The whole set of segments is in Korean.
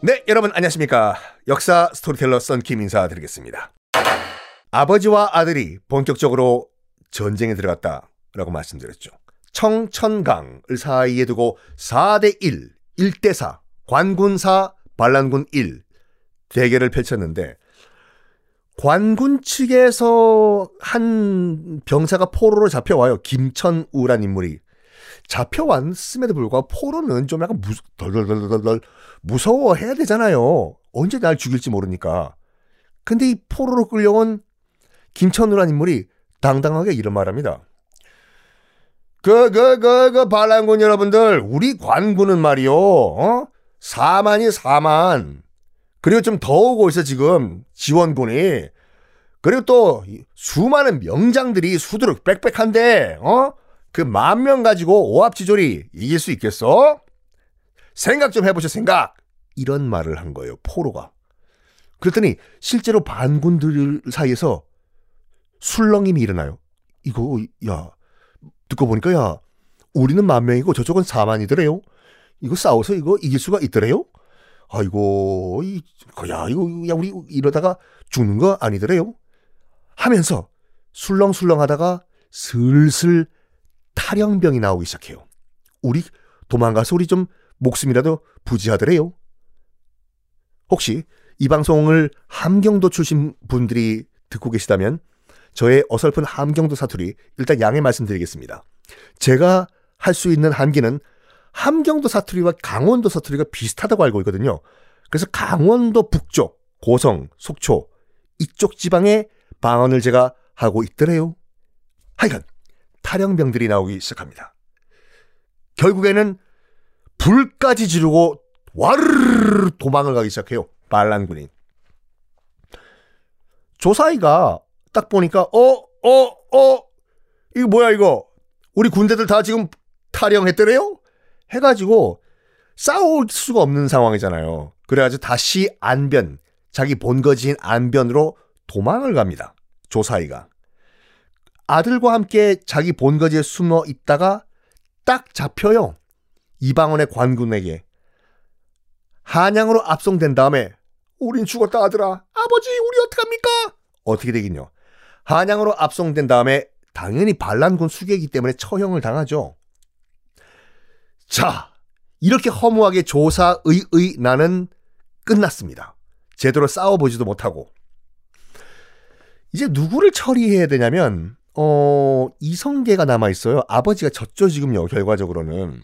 네, 여러분 안녕하십니까. 역사 스토리텔러 썬킴 인사드리겠습니다. 아버지와 아들이 본격적으로 전쟁에 들어갔다라고 말씀드렸죠. 청천강을 사이에 두고 4대 1, 1대 4, 관군사, 반란군 1 대결을 펼쳤는데 관군 측에서 한 병사가 포로로 잡혀와요. 김천우란 인물이. 잡혀왔음에도 불구하고 포로는 좀 약간 무, 덜덜덜덜 무서워해야 되잖아요. 언제 날 죽일지 모르니까. 근데 이 포로로 끌려온 김천우란 인물이 당당하게 이런 말합니다. 그, 그, 그, 그, 반란군 여러분들, 우리 관군은 말이요, 어? 사만이 사만. 그리고 좀 더 오고 있어, 지금, 지원군이. 그리고 또, 수많은 명장들이 수두룩 빽빽한데, 어? 그 만 명 가지고 오합지졸이 이길 수 있겠어? 생각 좀 해보셔, 생각! 이런 말을 한 거예요, 포로가. 그랬더니, 실제로 반군들 사이에서 술렁임이 일어나요. 이거, 야, 듣고 보니까, 야, 우리는 만 명이고 저쪽은 사만이더래요. 이거 싸워서 이거 이길 수가 있더래요? 아이고, 이, 야, 이거, 야, 우리 이러다가 죽는 거 아니더래요? 하면서 술렁술렁 하다가 슬슬 탈영병이 나오기 시작해요. 우리 도망가서 우리 좀 목숨이라도 부지하더래요. 혹시 이 방송을 함경도 출신 분들이 듣고 계시다면 저의 어설픈 함경도 사투리 일단 양해 말씀드리겠습니다. 제가 할 수 있는 한계는 함경도 사투리와 강원도 사투리가 비슷하다고 알고 있거든요. 그래서 강원도 북쪽, 고성, 속초 이쪽 지방의 방언을 제가 하고 있더래요. 하여간 탈영병들이 나오기 시작합니다. 결국에는 불까지 지르고 와르르 도망을 가기 시작해요. 반란군이. 조사이가 딱 보니까 어, 어, 어, 이거 뭐야 이거? 우리 군대들 다 지금 탈영했더래요? 해가지고 싸울 수가 없는 상황이잖아요. 그래가지고 다시 안변, 자기 본거지인 안변으로 도망을 갑니다. 조사이가. 아들과 함께 자기 본거지에 숨어 있다가 딱 잡혀요. 이방원의 관군에게. 한양으로 압송된 다음에 우린 죽었다 아들아. 아버지 우리 어떡합니까? 어떻게 되긴요. 한양으로 압송된 다음에 당연히 반란군 수계이기 때문에 처형을 당하죠. 자, 이렇게 허무하게 조사의의 나는 끝났습니다. 제대로 싸워보지도 못하고. 이제 누구를 처리해야 되냐면, 어, 이성계가 남아있어요. 아버지가 졌죠, 지금요, 결과적으로는.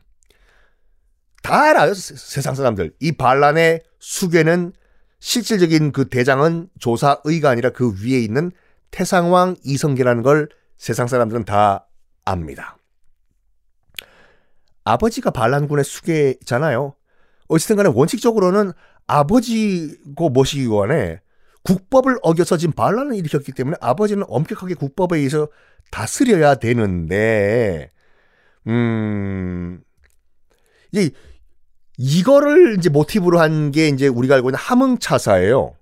다 알아요, 세상 사람들. 이 반란의 수괴는 실질적인 그 대장은 조사의가 아니라 그 위에 있는 태상왕 이성계라는 걸 세상 사람들은 다 압니다. 아버지가 반란군의 수계잖아요. 어쨌든 간에 원칙적으로는 아버지고 뭐시기고 간에 국법을 어겨서 지금 반란을 일으켰기 때문에 아버지는 엄격하게 국법에 의해서 다스려야 되는데, 음, 이, 이거를 이제 모티브로 한 게 이제 우리가 알고 있는 함흥차사예요.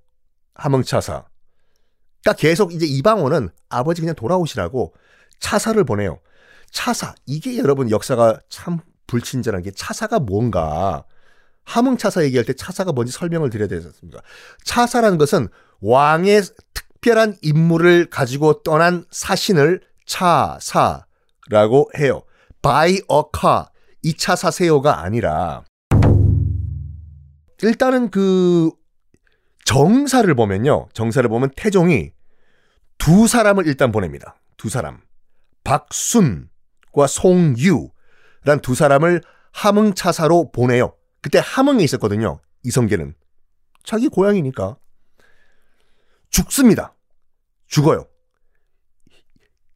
함흥차사. 그러니까 계속 이제 이방원은 아버지 그냥 돌아오시라고 차사를 보내요. 차사. 이게 여러분 역사가 참 불친절한 게 차사가 뭔가 함흥차사 얘기할 때 차사가 뭔지 설명을 드려야 되지 않습니까? 차사라는 것은 왕의 특별한 임무를 가지고 떠난 사신을 차사라고 해요. buy a car. 이차 사세요가 아니라 일단은 그 정사를 보면요. 정사를 보면 태종이 두 사람을 일단 보냅니다. 두 사람. 박순과 송유란 두 사람을 함흥차사로 보내요. 그때 함흥에 있었거든요. 이성계는. 자기 고향이니까. 죽습니다. 죽어요.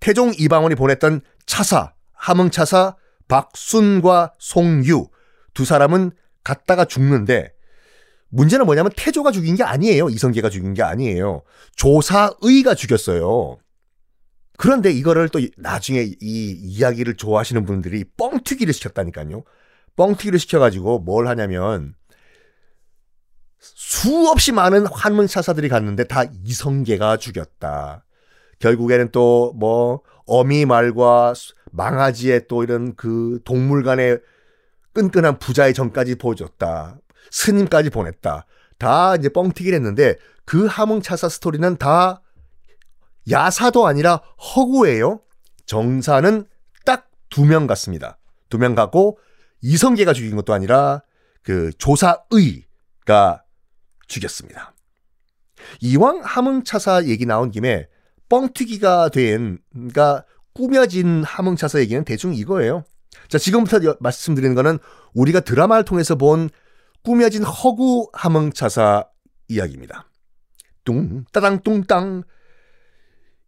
태종 이방원이 보냈던 차사, 함흥차사 박순과 송유 두 사람은 갔다가 죽는데 문제는 뭐냐면 태조가 죽인 게 아니에요. 이성계가 죽인 게 아니에요. 조사의가 죽였어요. 그런데 이거를 또 나중에 이 이야기를 좋아하시는 분들이 뻥튀기를 시켰다니까요. 뻥튀기를 시켜가지고 뭘 하냐면 수없이 많은 환문사사들이 갔는데 다 이성계가 죽였다. 결국에는 또 뭐 어미 말과 망아지의 또 이런 그 동물 간의 끈끈한 부자의 전까지 보여줬다. 스님까지 보냈다. 다 이제 뻥튀기를 했는데 그 함흥차사 스토리는 다 야사도 아니라 허구예요. 정사는 딱 두 명 같습니다. 두 명 같고 이성계가 죽인 것도 아니라 그 조사의가 죽였습니다. 이왕 함흥차사 얘기 나온 김에 뻥튀기가 된, 그러니까 꾸며진 함흥차사 얘기는 대충 이거예요. 자, 지금부터 말씀드리는 거는 우리가 드라마를 통해서 본 꾸며진 허구 함흥차사 이야기입니다. 뚱, 따당, 뚱땅.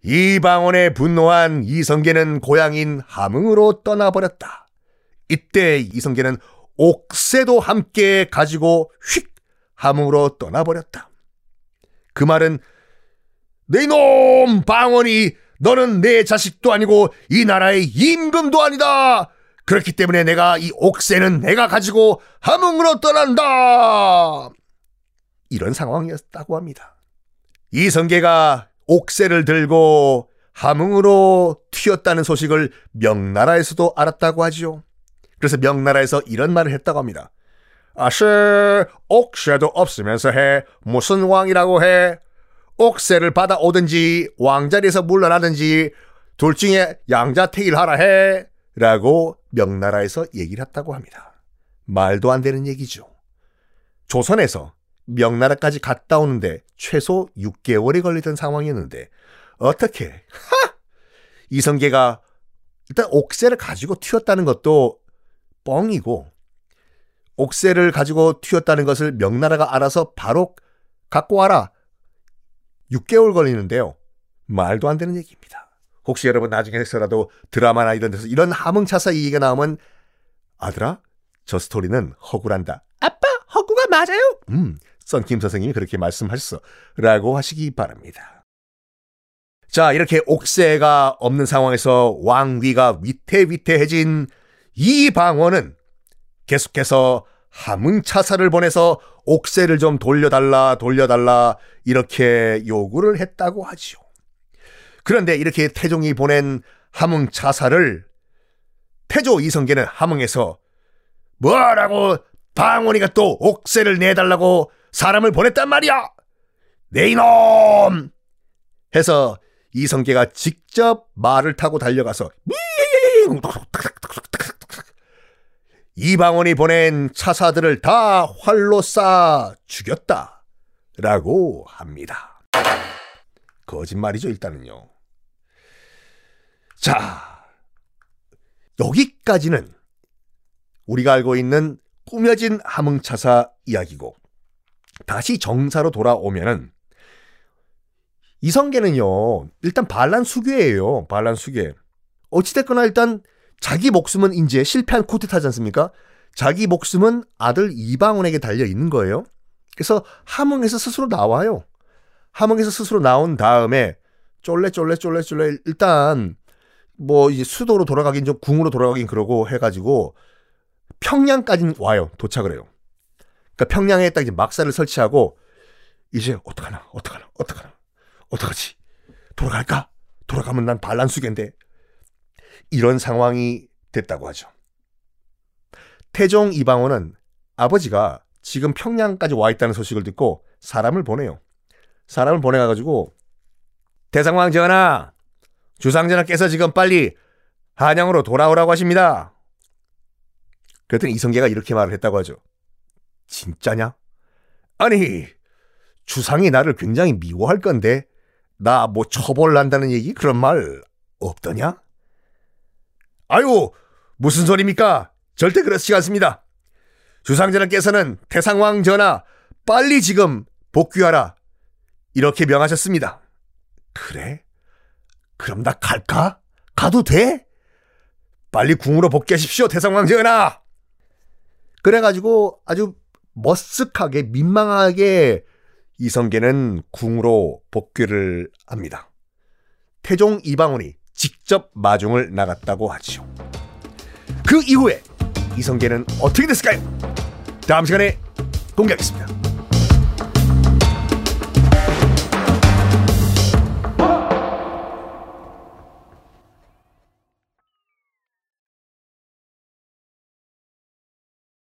이방원에 분노한 이성계는 고향인 함흥으로 떠나버렸다. 이때 이성계는 옥새도 함께 가지고 휙 함흥으로 떠나버렸다. 그 말은 내놈 방언이 너는 내 자식도 아니고 이 나라의 임금도 아니다. 그렇기 때문에 내가 이 옥새는 내가 가지고 함흥으로 떠난다. 이런 상황이었다고 합니다. 이성계가 옥새를 들고 함흥으로 튀었다는 소식을 명나라에서도 알았다고 하지요. 그래서 명나라에서 이런 말을 했다고 합니다. 아씨, 옥새도 없으면서 해. 무슨 왕이라고 해. 옥새를 받아오든지 왕자리에서 물러나든지 둘 중에 양자택일 하라 해. 라고 명나라에서 얘기를 했다고 합니다. 말도 안 되는 얘기죠. 조선에서 명나라까지 갔다 오는데 최소 6개월이 걸리던 상황이었는데 어떻게 하! 이성계가 일단 옥새를 가지고 튀었다는 것도 뻥이고 옥새를 가지고 튀었다는 것을 명나라가 알아서 바로 갖고 와라. 6개월 걸리는데요. 말도 안 되는 얘기입니다. 혹시 여러분 나중에서라도 드라마나 이런 데서 이런 함흥차사 얘기가 나오면 아들아 저 스토리는 허구란다. 아빠 허구가 맞아요. 음 썬킴 선생님이 그렇게 말씀하셨어. 라고 하시기 바랍니다. 자 이렇게 옥새가 없는 상황에서 왕위가 위태위태해진 이 방원은 계속해서 함흥차사를 보내서 옥새를 좀 돌려달라 돌려달라 이렇게 요구를 했다고 하지요. 그런데 이렇게 태종이 보낸 함흥차사를 태조 이성계는 함흥에서 뭐라고 방원이가 또 옥새를 내달라고 사람을 보냈단 말이야. 내 이놈! 해서 이성계가 직접 말을 타고 달려가서 이방원이 보낸 차사들을 다 활로 쏴 죽였다. 라고 합니다. 거짓말이죠, 일단은요. 자, 여기까지는 우리가 알고 있는 꾸며진 함흥차사 이야기고, 다시 정사로 돌아오면은, 이성계는요, 일단 반란 수괴예요, 반란 수괴. 어찌됐거나 일단 자기 목숨은 이제 실패한 코테타지 않습니까? 자기 목숨은 아들 이방원에게 달려 있는 거예요. 그래서 함흥에서 스스로 나와요. 함흥에서 스스로 나온 다음에 쫄래 쫄래 쫄래 쫄래 일단 뭐 이제 수도로 돌아가긴 좀 궁으로 돌아가긴 그러고 해가지고 평양까지 와요. 도착을 해요. 그러니까 평양에 딱 이제 막사를 설치하고 이제 어떡하나 어떡하나 어떡하나 어떡하지 돌아갈까 돌아가면 난 반란수계인데 이런 상황이 됐다고 하죠. 태종 이방원은 아버지가 지금 평양까지 와 있다는 소식을 듣고 사람을 보내요. 사람을 보내가지고 대상왕 전하, 주상전하께서 지금 빨리 한양으로 돌아오라고 하십니다. 그랬더니 이성계가 이렇게 말을 했다고 하죠. 진짜냐? 아니, 주상이 나를 굉장히 미워할 건데, 나 뭐 처벌난다는 얘기? 그런 말 없더냐? 아유, 무슨 소리입니까? 절대 그렇지 않습니다. 주상전하께서는 태상왕 전하 빨리 지금 복귀하라. 이렇게 명하셨습니다. 그래? 그럼 나 갈까? 가도 돼? 빨리 궁으로 복귀하십시오, 태상왕 전하! 그래가지고 아주 머쓱하게, 민망하게 이성계는 궁으로 복귀를 합니다. 태종 이방원이 직접 마중을 나갔다고 하지요. 그 이후에 이성계는 어떻게 됐을까요? 다음 시간에 공개하겠습니다.